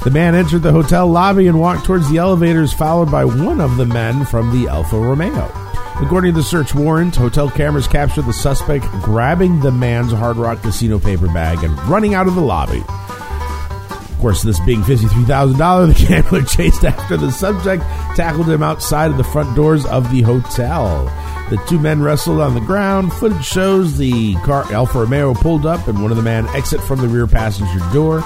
The man entered the hotel lobby and walked towards the elevators, followed by one of the men from the Alfa Romeo. According to the search warrant, hotel cameras captured the suspect grabbing the man's Hard Rock Casino paper bag and running out of the lobby. Of course, this being $53,000, [laughs] the gambler chased after the subject, tackled him outside of the front doors of the hotel. The two men wrestled on the ground. Footage shows the car Alfa Romeo pulled up and one of the men exit from the rear passenger door,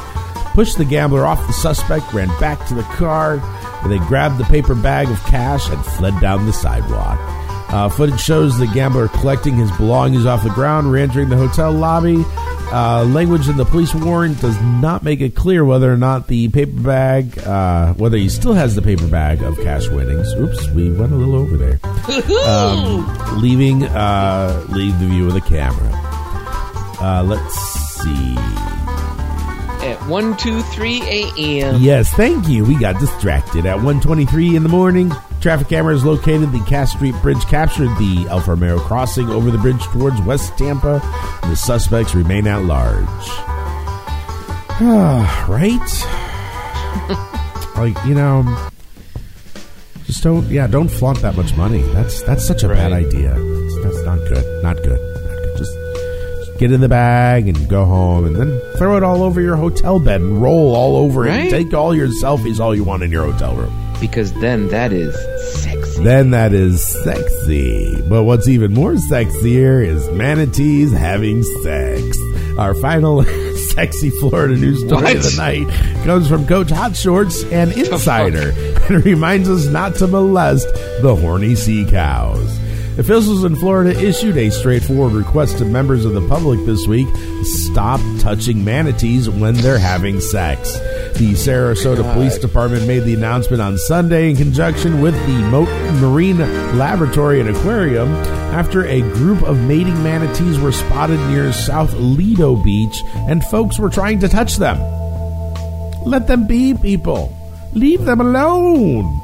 pushed the gambler off the suspect, ran back to the car. Where they grabbed the paper bag of cash and fled down the sidewalk. Uh, footage shows the gambler collecting his belongings off the ground, re-entering the hotel lobby. Uh, language in the police warrant does not make it clear whether or not the paper bag, uh, whether he still has the paper bag of cash winnings. Oops, we went a little over there. um, leaving uh, leave the view of the camera. Uh, let's see. At 123 a.m. Yes, thank you. We got distracted at 1:23 in the morning. Traffic cameras located the Cass Street Bridge captured the El Romero crossing over the bridge towards West Tampa. And the suspects remain at large. [sighs] right? [sighs] like you know, just don't. Yeah, don't flaunt that much money. That's that's such a bad idea. That's, that's not good. Not good. Not good. Just, just get in the bag and go home, and then throw it all over your hotel bed and roll all over it. And take all your selfies, all you want in your hotel room. Because then that is sexy. Then that is sexy. But what's even more sexier is manatees having sex. Our final [laughs] sexy Florida news story of the night comes from Coach Hot Shorts and Insider. [laughs] and reminds us not to molest the horny sea cows. Officials in Florida issued a straightforward request to members of the public this week stop touching manatees when they're having sex. The Sarasota Police Department made the announcement on Sunday in conjunction with the Mote Marine Laboratory and Aquarium after a group of mating manatees were spotted near South Lido Beach and folks were trying to touch them. Let them be, people. Leave them alone.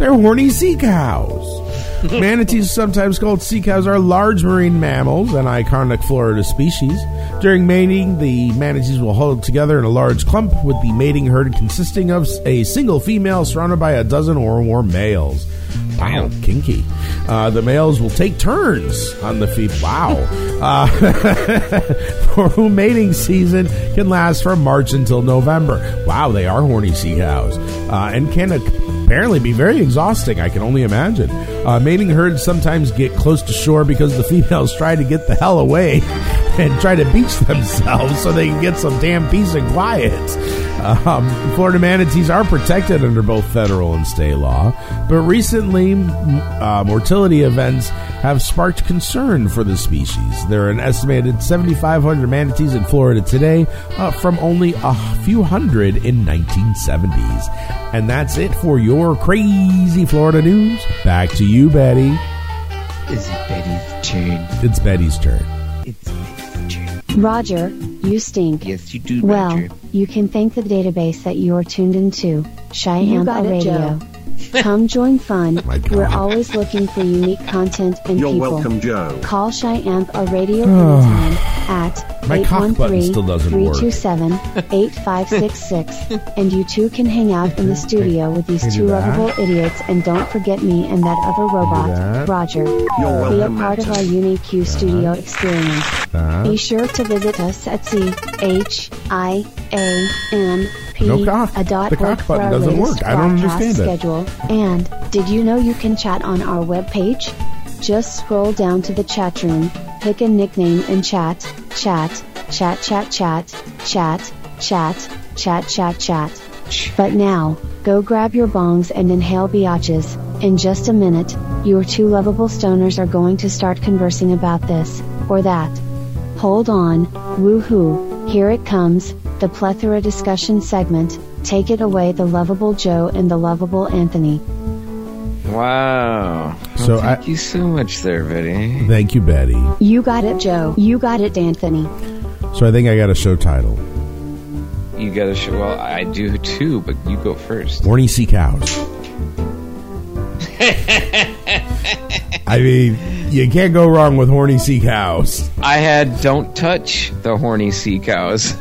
They're horny sea cows. [laughs] Manatees, sometimes called sea cows, are large marine mammals, an iconic Florida species. During mating, the manatees will huddle together in a large clump, with the mating herd consisting of a single female surrounded by a dozen or more males. Wow, kinky. Uh, the males will take turns on the feet. Wow. Uh, [laughs] for whom mating season can last from March until November. Wow, they are horny sea cows. Uh, and can apparently be very exhausting, I can only imagine. Uh, mating herds sometimes get close to shore because the females try to get the hell away [laughs] and try to beach themselves so they can get some damn peace and quiet. Um, Florida manatees are protected under both federal and state law, but recently uh, mortality events have sparked concern for the species. There are an estimated 7,500 manatees in Florida today, up from only a few hundred in 1970s. And that's it for your crazy Florida news. Back to you, Betty. Is it Betty's turn? It's Betty's turn. Roger, you stink. Yes, you do. Well, Roger. you can thank the database that you are tuned into, You Chiampa got it, Radio. [laughs] Come join fun. We're always looking for unique content and You're people. welcome, Joe. Call Chiampa radio [sighs] anytime at My cock button still doesn't work. 813-327-8566. and you too can hang out in the studio with these two lovable idiots and don't forget me and that other robot, that? Roger. You're Be a part of our Unique Q studio experience. That. Be sure to visit us at C H I A M P No cock. a dot The org cock for our button doesn't latest work. I don't understand it. schedule. And did you know you can chat on our webpage? Just scroll down to the chat room, pick a nickname and chat, chat, chat, chat, chat, chat, chat, chat, chat, chat. But now, go grab your bongs and inhale biatches. In just a minute, your two lovable stoners are going to start conversing about this, or that. Hold on, woohoo, here it comes, the plethora discussion segment. Take it away, the lovable Joe and the lovable Anthony. Wow. So Well, thank I- you so much there, Betty. Thank you, Betty. You got it, Joe. You got it, Anthony. So I think I got a show title. You got a show. Well, I do too, but you go first. Horny sea cows. [laughs] I mean, you can't go wrong with horny sea cows. I had "Don't touch the horny sea cows,"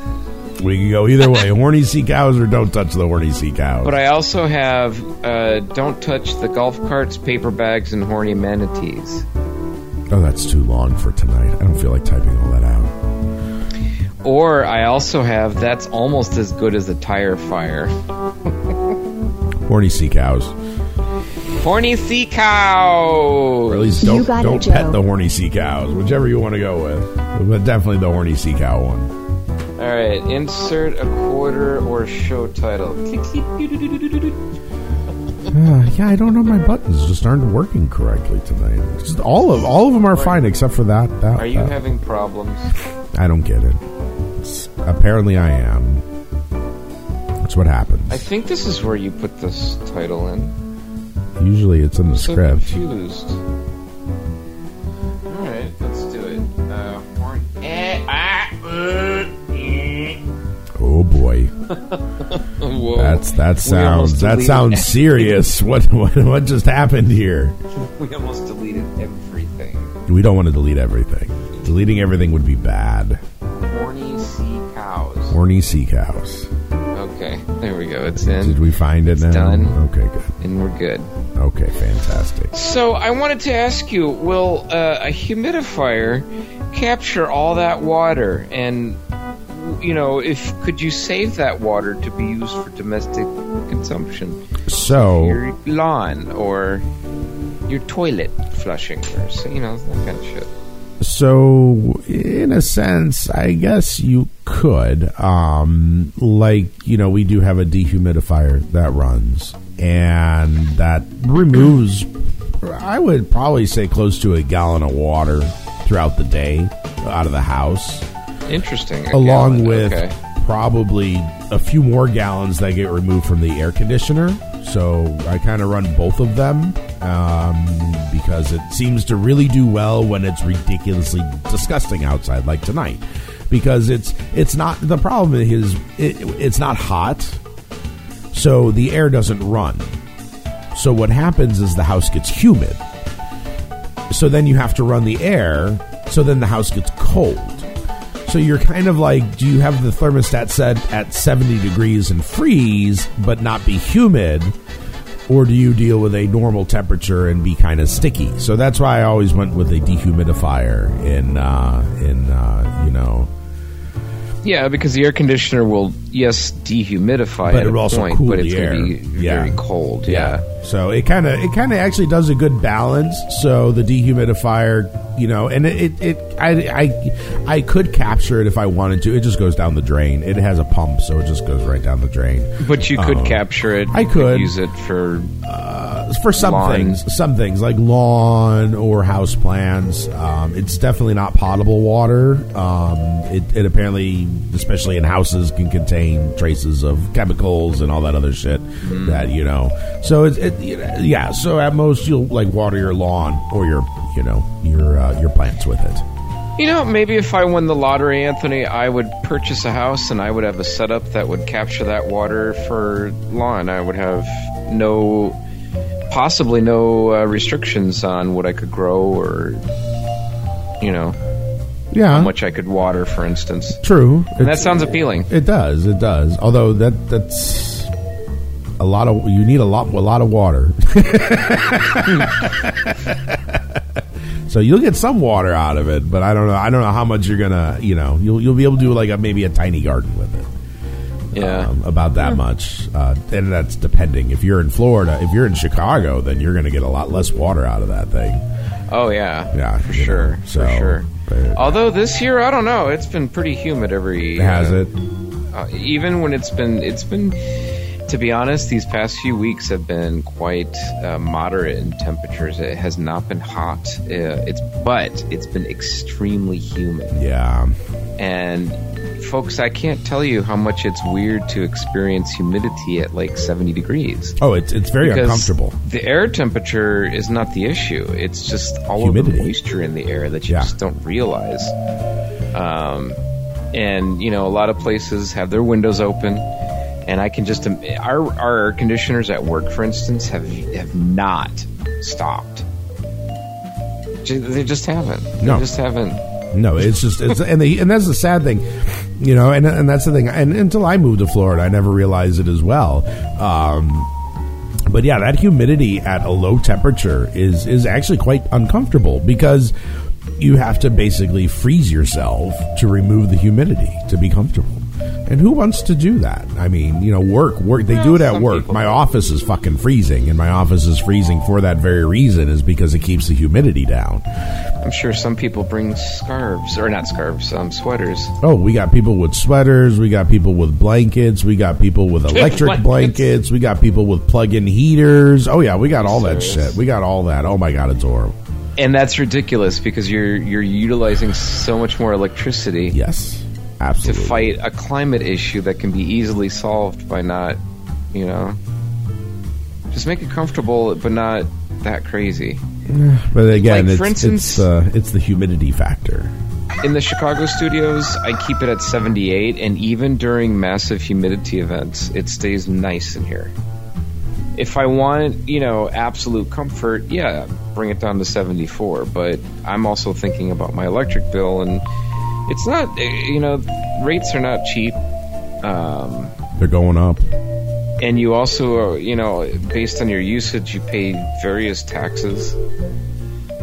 We can go either way. [laughs] horny sea cows or don't touch the horny sea cows. but I also have uh, "Don't touch the golf carts, paper bags, and horny manatees." oh, that's too long for tonight. I don't feel like typing all that out. Or I also have "That's almost as good as a tire fire." [laughs] Horny sea cows. Horny sea cow. Or at least don't, don't Joe. pet the horny sea cows. Whichever you want to go with. But definitely the horny sea cow one. All right, insert a quarter or show title. Uh, yeah, I don't know. My buttons just aren't working correctly tonight. Just all of all of them are fine except for that. that Are you that. having problems? I don't get it. It's- apparently, I am. That's what happens. I think this is where you put this title in. Usually it's in the so script. confused. All right, let's do it. Uh, horn. Eh, ah, uh. Oh boy. [laughs] Whoa. That's that sounds that sounds serious. [laughs] What, what what just happened here? [laughs] We almost deleted everything. We don't want to delete everything. Deleting everything would be bad. Horny sea cows. Horny sea cows. Okay, there we go. It's in. Did we find it It's now? done. Okay, good. And we're good. Okay, fantastic. So I wanted to ask you: Will uh, a humidifier capture all that water? And you know, if could you save that water to be used for domestic consumption, So your lawn or your toilet flushing, or so, you know that kind of shit? So, in a sense, I guess you could. Um, like, you know, we do have a dehumidifier that runs, and that removes, I would probably say, close to a gallon of water throughout the day out of the house, Interesting. A along gallon, with okay. probably a few more gallons that get removed from the air conditioner. So I kind of run both of them um, because it seems to really do well when it's ridiculously disgusting outside, like tonight. Because it's it's not the problem is it, it's not hot, so the air doesn't run. So what happens is the house gets humid. So then you have to run the air. So then the house gets cold. So you're kind of like, do you have the thermostat set at 70 degrees and freeze, but not be humid? Or do you deal with a normal temperature and be kind of sticky? So that's why I always went with a dehumidifier in, uh, in uh, you know, Yeah, because the air conditioner will yes dehumidify but at it a also point, cool but it's going to be Yeah. very cold. Yeah. So it kind of it kind of actually does a good balance. So the dehumidifier, you know, and it it, it I, I I could capture it if I wanted to. It just goes down the drain. It has a pump, so it just goes right down the drain. But you could Um, capture it. I could. use it for uh, for some lawn. things. Some things like lawn or house plants. Um, it's definitely not potable water. Um, it, it apparently, especially in houses, can contain traces of chemicals and all that other shit. Mm-hmm. That you know. So it's it, you know, yeah. So at most, you'll like water your lawn or your you know your uh, your plants with it. You know, maybe if I won the lottery, Anthony, I would purchase a house and I would have a setup that would capture that water for lawn. I would have no, possibly no uh, restrictions on what I could grow or, you know, Yeah. how much I could water, for instance. True. And that sounds appealing. It does. It does. Although that that's a lot of you need a lot a lot of water. [laughs] so you'll get some water out of it, but I don't know. I don't know how much you're gonna. You know, you'll you'll be able to do like a, maybe a tiny garden with it. Yeah. Um, about that much, uh, and that's depending. If you're in Florida, if you're in Chicago, then you're going to get a lot less water out of that thing. Oh yeah, Yeah, for sure, know, for sure. but- Although this year, I don't know, it's been pretty humid every. Has uh, it? Uh, even when it's been, it's been. To be honest, these past few weeks have been quite uh, moderate in temperatures. It has not been hot. Uh, it's but it's been extremely humid. Yeah. And folks, I can't tell you how much it's weird to experience humidity at like 70 degrees. Oh, it's it's very Because uncomfortable. The air temperature is not the issue. It's just all Humidity. of the moisture in the air that you Yeah. just don't realize. Um, and you know, a lot of places have their windows open, and I can just our our air conditioners at work, for instance, have have not stopped. They just haven't. No. They just haven't. No, it's just it's and and that's the sad thing, you know, and and that's the thing. And until I moved to Florida, I never realized it as well. Um, but yeah, that humidity at a low temperature is is actually quite uncomfortable because you have to basically freeze yourself to remove the humidity to be comfortable. And who wants to do that? I mean, you know, work, work. They do it at work. people My office is fucking freezing, and my office is freezing for that very reason, is because it keeps the humidity down. I'm sure some people bring scarves or not scarves, um, sweaters. Oh, we got people with sweaters. We got people with blankets. We got people with [laughs] electric Blankets. blankets. We got people with plug-in heaters. Oh yeah, we got all that shit. We got all that. Oh my god, it's horrible. And that's ridiculous because you're you're utilizing so much more electricity. Yes, To fight a climate issue that can be easily solved by not, you know, Just make it comfortable, but not that crazy. But again, Like, it's, for instance- it's, uh, it's the humidity factor. In the Chicago studios, I keep it at 78, and even during massive humidity events, it stays nice in here. If I want, you know, absolute comfort, yeah, bring it down to 74. But I'm also thinking about my electric bill, and it's not, eh, you know, rates are not cheap. Um, They're going up. and you also, uh, you know, based on your usage, you pay various taxes.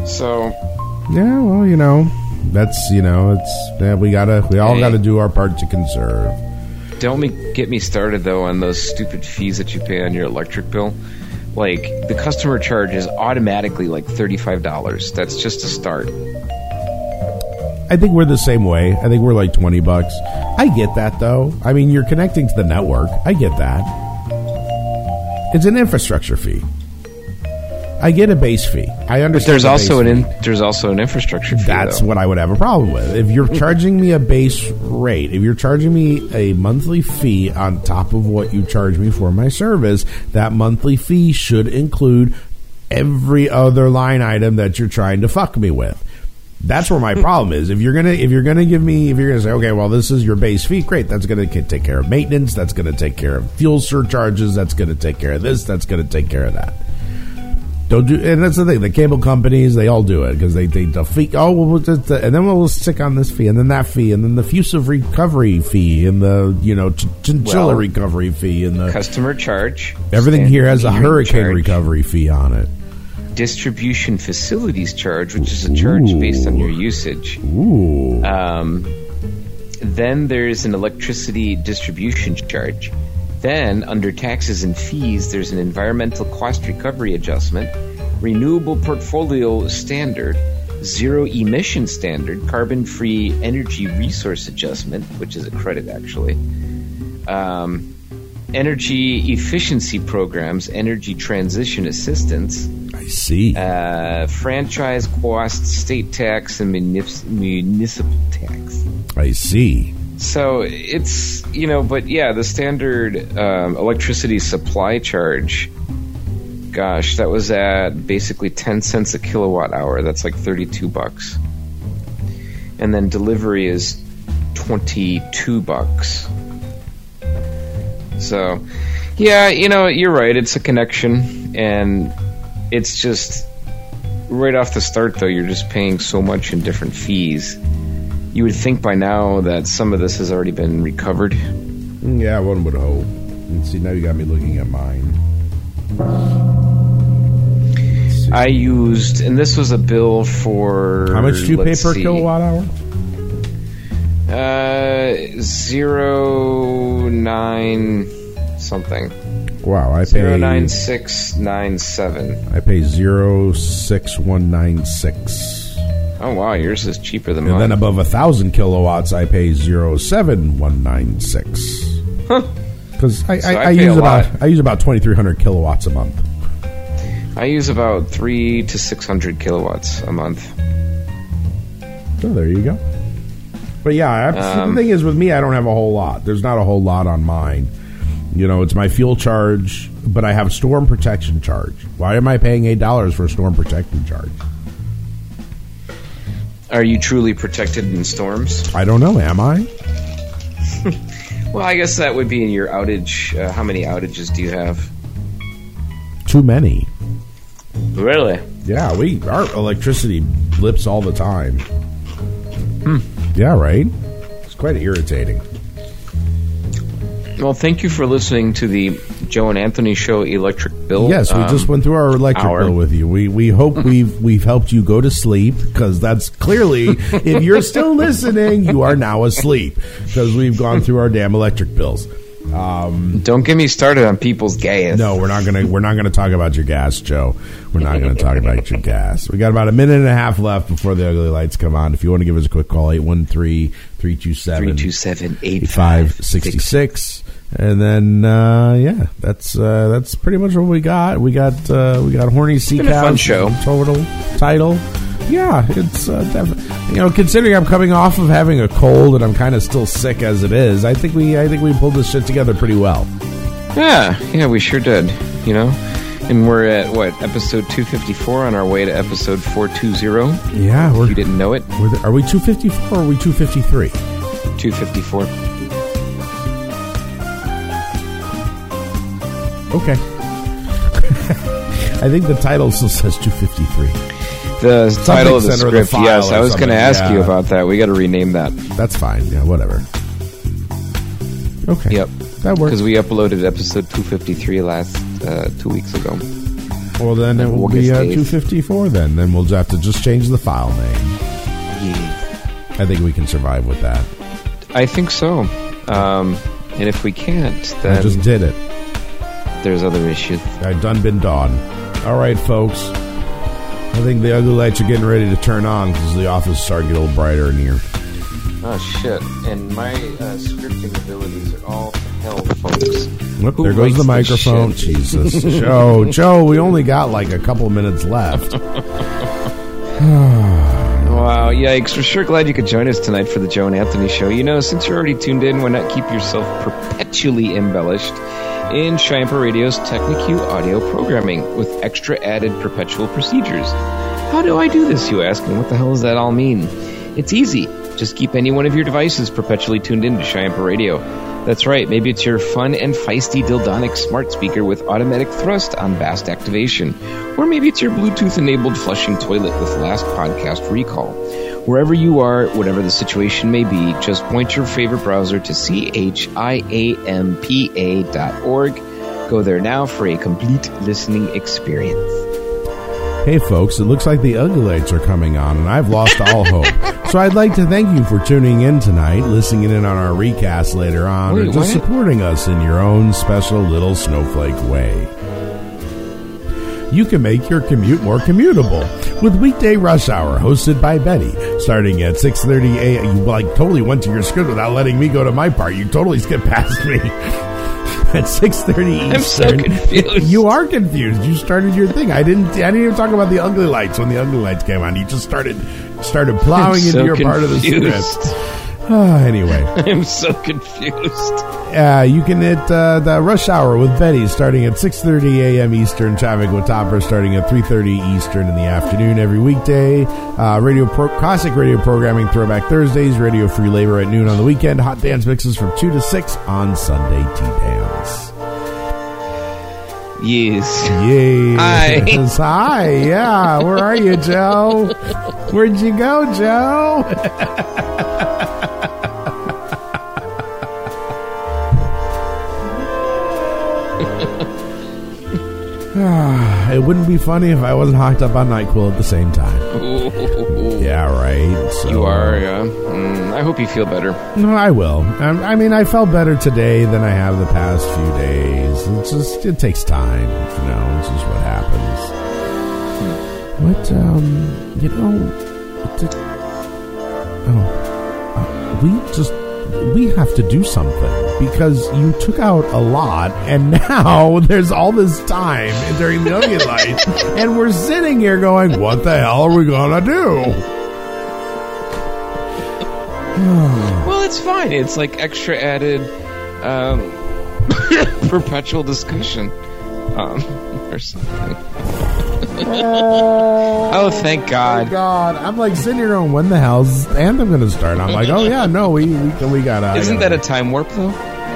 So, Yeah, well, you know, that's you know, it's yeah, we gotta we all Hey. gotta do our part to conserve. Don't me, get me started though on those stupid fees that you pay on your electric bill. Like the customer charge is automatically like thirty-five dollars. That's just a start. I think we're the same way. I think we're like twenty bucks. I get that though. I mean, you're connecting to the network. I get that. It's an infrastructure fee. I get a base fee. I understand. But there's the also an in, there's also an infrastructure fee. That's though. what I would have a problem with. If you're mm-hmm. charging me a base rate, if you're charging me a monthly fee on top of what you charge me for my service, that monthly fee should include every other line item that you're trying to fuck me with. That's where my problem is. If you're gonna if you're gonna give me if you're gonna say okay, well this is your base fee, great. That's gonna take care of maintenance. That's gonna take care of fuel surcharges. That's gonna take care of this. That's gonna take care of that. Don't do, and that's the thing. The cable companies, they all do it because they they the fee. Oh, well, we'll just, and then we'll stick on this fee, and then that fee, and then the fusive recovery fee, and the you know ch- chinchilla Well, recovery fee, and the customer charge. everything here has a hurricane charge, recovery fee on it. Distribution facilities charge, which is a charge based on your usage. Ooh. Um, then there's an electricity distribution charge. Then, under taxes and fees, there's an environmental cost recovery adjustment, renewable portfolio standard, zero emission standard, carbon free energy resource adjustment, which is a credit actually, um, energy efficiency programs, energy transition assistance. I see. Uh, franchise cost, state tax, and municipal tax. I see. So it's you know, but yeah, the standard um, electricity supply charge. Gosh, that was at basically ten cents a kilowatt hour. That's like thirty-two bucks. And then delivery is twenty-two bucks. So, yeah, you know, you're right. It's a connection, and it's just right off the start. Though you're just paying so much in different fees you would think by now that some of this has already been recovered. Mm, yeah, one would hope. And see, now you got me looking at mine. I used, and this was a bill for. How much do you pay per see, kilowatt hour? Uh, zero nine something. Wow, I Zero pay nine six nine seven. I pay zero six one nine six. Oh wow, yours is cheaper than mine. And mine. then above a thousand kilowatts, I pay zero seven one nine six. Huh? Because I, So I, I I use about. I use about twenty three hundred kilowatts a month. I use about three to six hundred kilowatts a month. So there you go. But yeah, I, Um, the thing is with me, I don't have a whole lot. There's not a whole lot on mine. You know, it's my fuel charge, but I have storm protection charge. Why am I paying eight dollars for a storm protection charge? Are you truly protected in storms? I don't know. Am I? [laughs] Well, I guess that would be in your outage. Uh, how many outages do you have? Too many. Really? Yeah, we our electricity blips all the time. Hmm. Yeah, right. It's quite irritating. Well, thank you for listening to the Joe and Anthony Show Electric Bill. Yes, we um, just went through our electric hour. bill with you. We we hope [laughs] we've we've helped you go to sleep because that's clearly if you're still listening, you are now asleep because we've gone through our damn electric bills. Um, Don't get me started on people's gas. No, we're not gonna we're not gonna talk about your gas, Joe. We're not gonna talk about your gas. We got about a minute and a half left before the ugly lights come on. If you want to give us a quick call, 813-327 8566 and then uh, yeah, that's uh, that's pretty much what we got. We got uh, we got horny sea been a fun cows show. total title. Yeah, it's uh, you know considering I'm coming off of having a cold and I'm kind of still sick as it is. I think we I think we pulled this shit together pretty well. Yeah, yeah, we sure did. You know, And we're at what episode 254 on our way to episode 420. Yeah, we're, you didn't know it. We're the, are we 254 or are we 253? 254. Okay. [laughs] I think the title still says 253. The Something title of the of the script. yes, I was going to ask you about that. We got to rename that. That's fine. Yeah, whatever. Okay. Yep. That works. Because we uploaded episode 253 last uh, two weeks ago. Well, then it will August be uh, 254 then. Then we'll have to just change the file name. Yeah. I think we can survive with that. I think so. Um, and if we can't, then I just did it. there's other issues. I done been done. All right, folks. I think the ugly lights are getting ready to turn on because the office is starting to get a little brighter in here. Oh shit! And my uh, scripting abilities are all hell, folks. Whoop, Who there goes the microphone. shit? Jesus. [laughs] Joe, Joe, we only got like a couple minutes left. [laughs] Wow, yikes. We're sure glad you could join us tonight for the Joe and Anthony show. You know, since you're already tuned in, why not keep yourself perpetually embellished in Chiampa Radio's Technique audio programming with extra added perpetual procedures? How do I do this, you ask, and what the hell does that all mean? It's easy. Just keep any one of your devices perpetually tuned in to Chiampa Radio. That's right, maybe it's your fun and feisty Dildonic smart speaker with automatic thrust on fast activation. Or maybe it's your Bluetooth enabled flushing toilet with last podcast recall. Wherever you are, whatever the situation may be, just point your favorite browser to chiampa.org. Go there now for a complete listening experience. Hey, folks, it looks like the ugly lights are coming on, and I've lost all [laughs] hope. So I'd like to thank you for tuning in tonight, listening in on our recast later on, Wait, or just what? supporting us in your own special little snowflake way. You can make your commute more commutable with Weekday Rush Hour, hosted by Betty, starting at 6.30 a.m. You like totally went to your script without letting me go to my part. You totally skipped past me. [laughs] [laughs] at 6.30 I'm so confused. You are confused. You started your thing. I didn't. I didn't even talk about the ugly lights when the ugly lights came on. You just started started plowing I'm into so your part of the script. Ah, anyway, [laughs] I'm so confused. uh, you can hit uh, the rush hour with Betty starting at 6:30 a.m. Eastern. Traffic with Topper starting at 3:30 Eastern in the afternoon every weekday. Uh, radio pro- classic radio programming, Throwback Thursdays, Radio Free Labor at noon on the weekend. Hot dance mixes from two to six on Sunday. Tea dance. Yes. Yes. Hi. Hi. Yeah. Where are you, Joe? [laughs] Where'd you go, Joe? [laughs] it wouldn't be funny if I wasn't hocked up on NyQuil at the same time. Yeah, right. So, You are, yeah. Mm, I hope you feel better. No, I will. Um, I mean, I felt better today than I have the past few days. It's just it takes time, you know. It's just what happens. But um, you know, oh, uh, we just we have to do something because you took out a lot, and [laughs] now there's all this time during the onion [laughs] light, and we're sitting here going, "What the hell are we gonna do?" [sighs] Well, it's fine. It's like extra added um, [laughs] perpetual discussion um, or something. [laughs] oh, thank God. Thank God. I'm like sitting here going, when the hell's the anthem going to start? I'm like, oh yeah, no, we we, we got. Uh, Isn't that a time warp, though?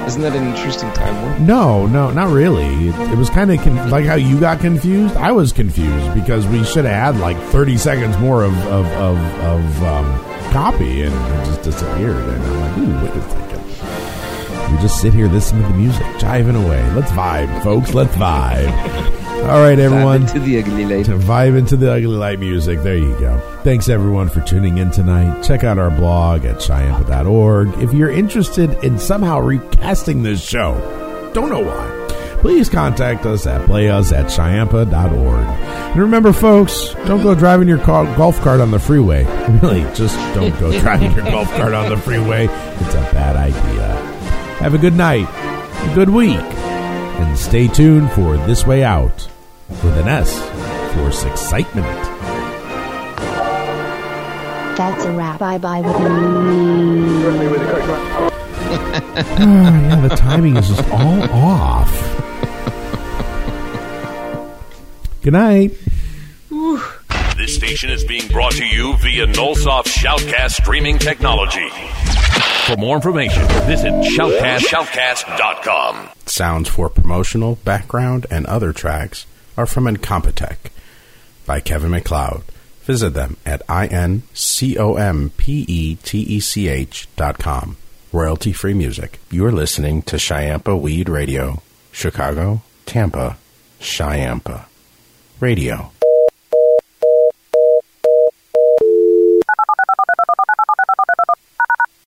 Isn't that an interesting time warp? No, no, not really. It, it was kind of con- like how you got confused. I was confused because we should have had like 30 seconds more of of of, of um, copy, and it just disappeared. And I'm like, ooh, wait a second. We just sit here listening to the music, jiving away. Let's vibe, folks. Let's vibe. [laughs] All right, everyone. to the ugly light. To vibe into the ugly light music. There you go. Thanks everyone for tuning in tonight. Check out our blog at Chiampa.org. If you're interested in somehow recasting this show, don't know why, please contact us at playus at Chiampa.org. And remember, folks, don't go driving your car, golf cart on the freeway. [laughs] Really, just don't go driving your golf cart on the freeway. It's a bad idea. Have a good night, a good week, and stay tuned for This Way Out with an S for excitement. That's a wrap. Bye bye with me. Ah, yeah, the timing is just all off. [laughs] Good night. This station is being brought to you via Nullsoft Shoutcast streaming technology. For more information, visit shoutcast, shoutcast.com. Sounds for promotional, background, and other tracks are from Incompetech by Kevin MacLeod. Visit them at incompetech dot com. Royalty free music. You are listening to Chiampa Weed Radio, Chicago, Tampa, Chiampa Radio.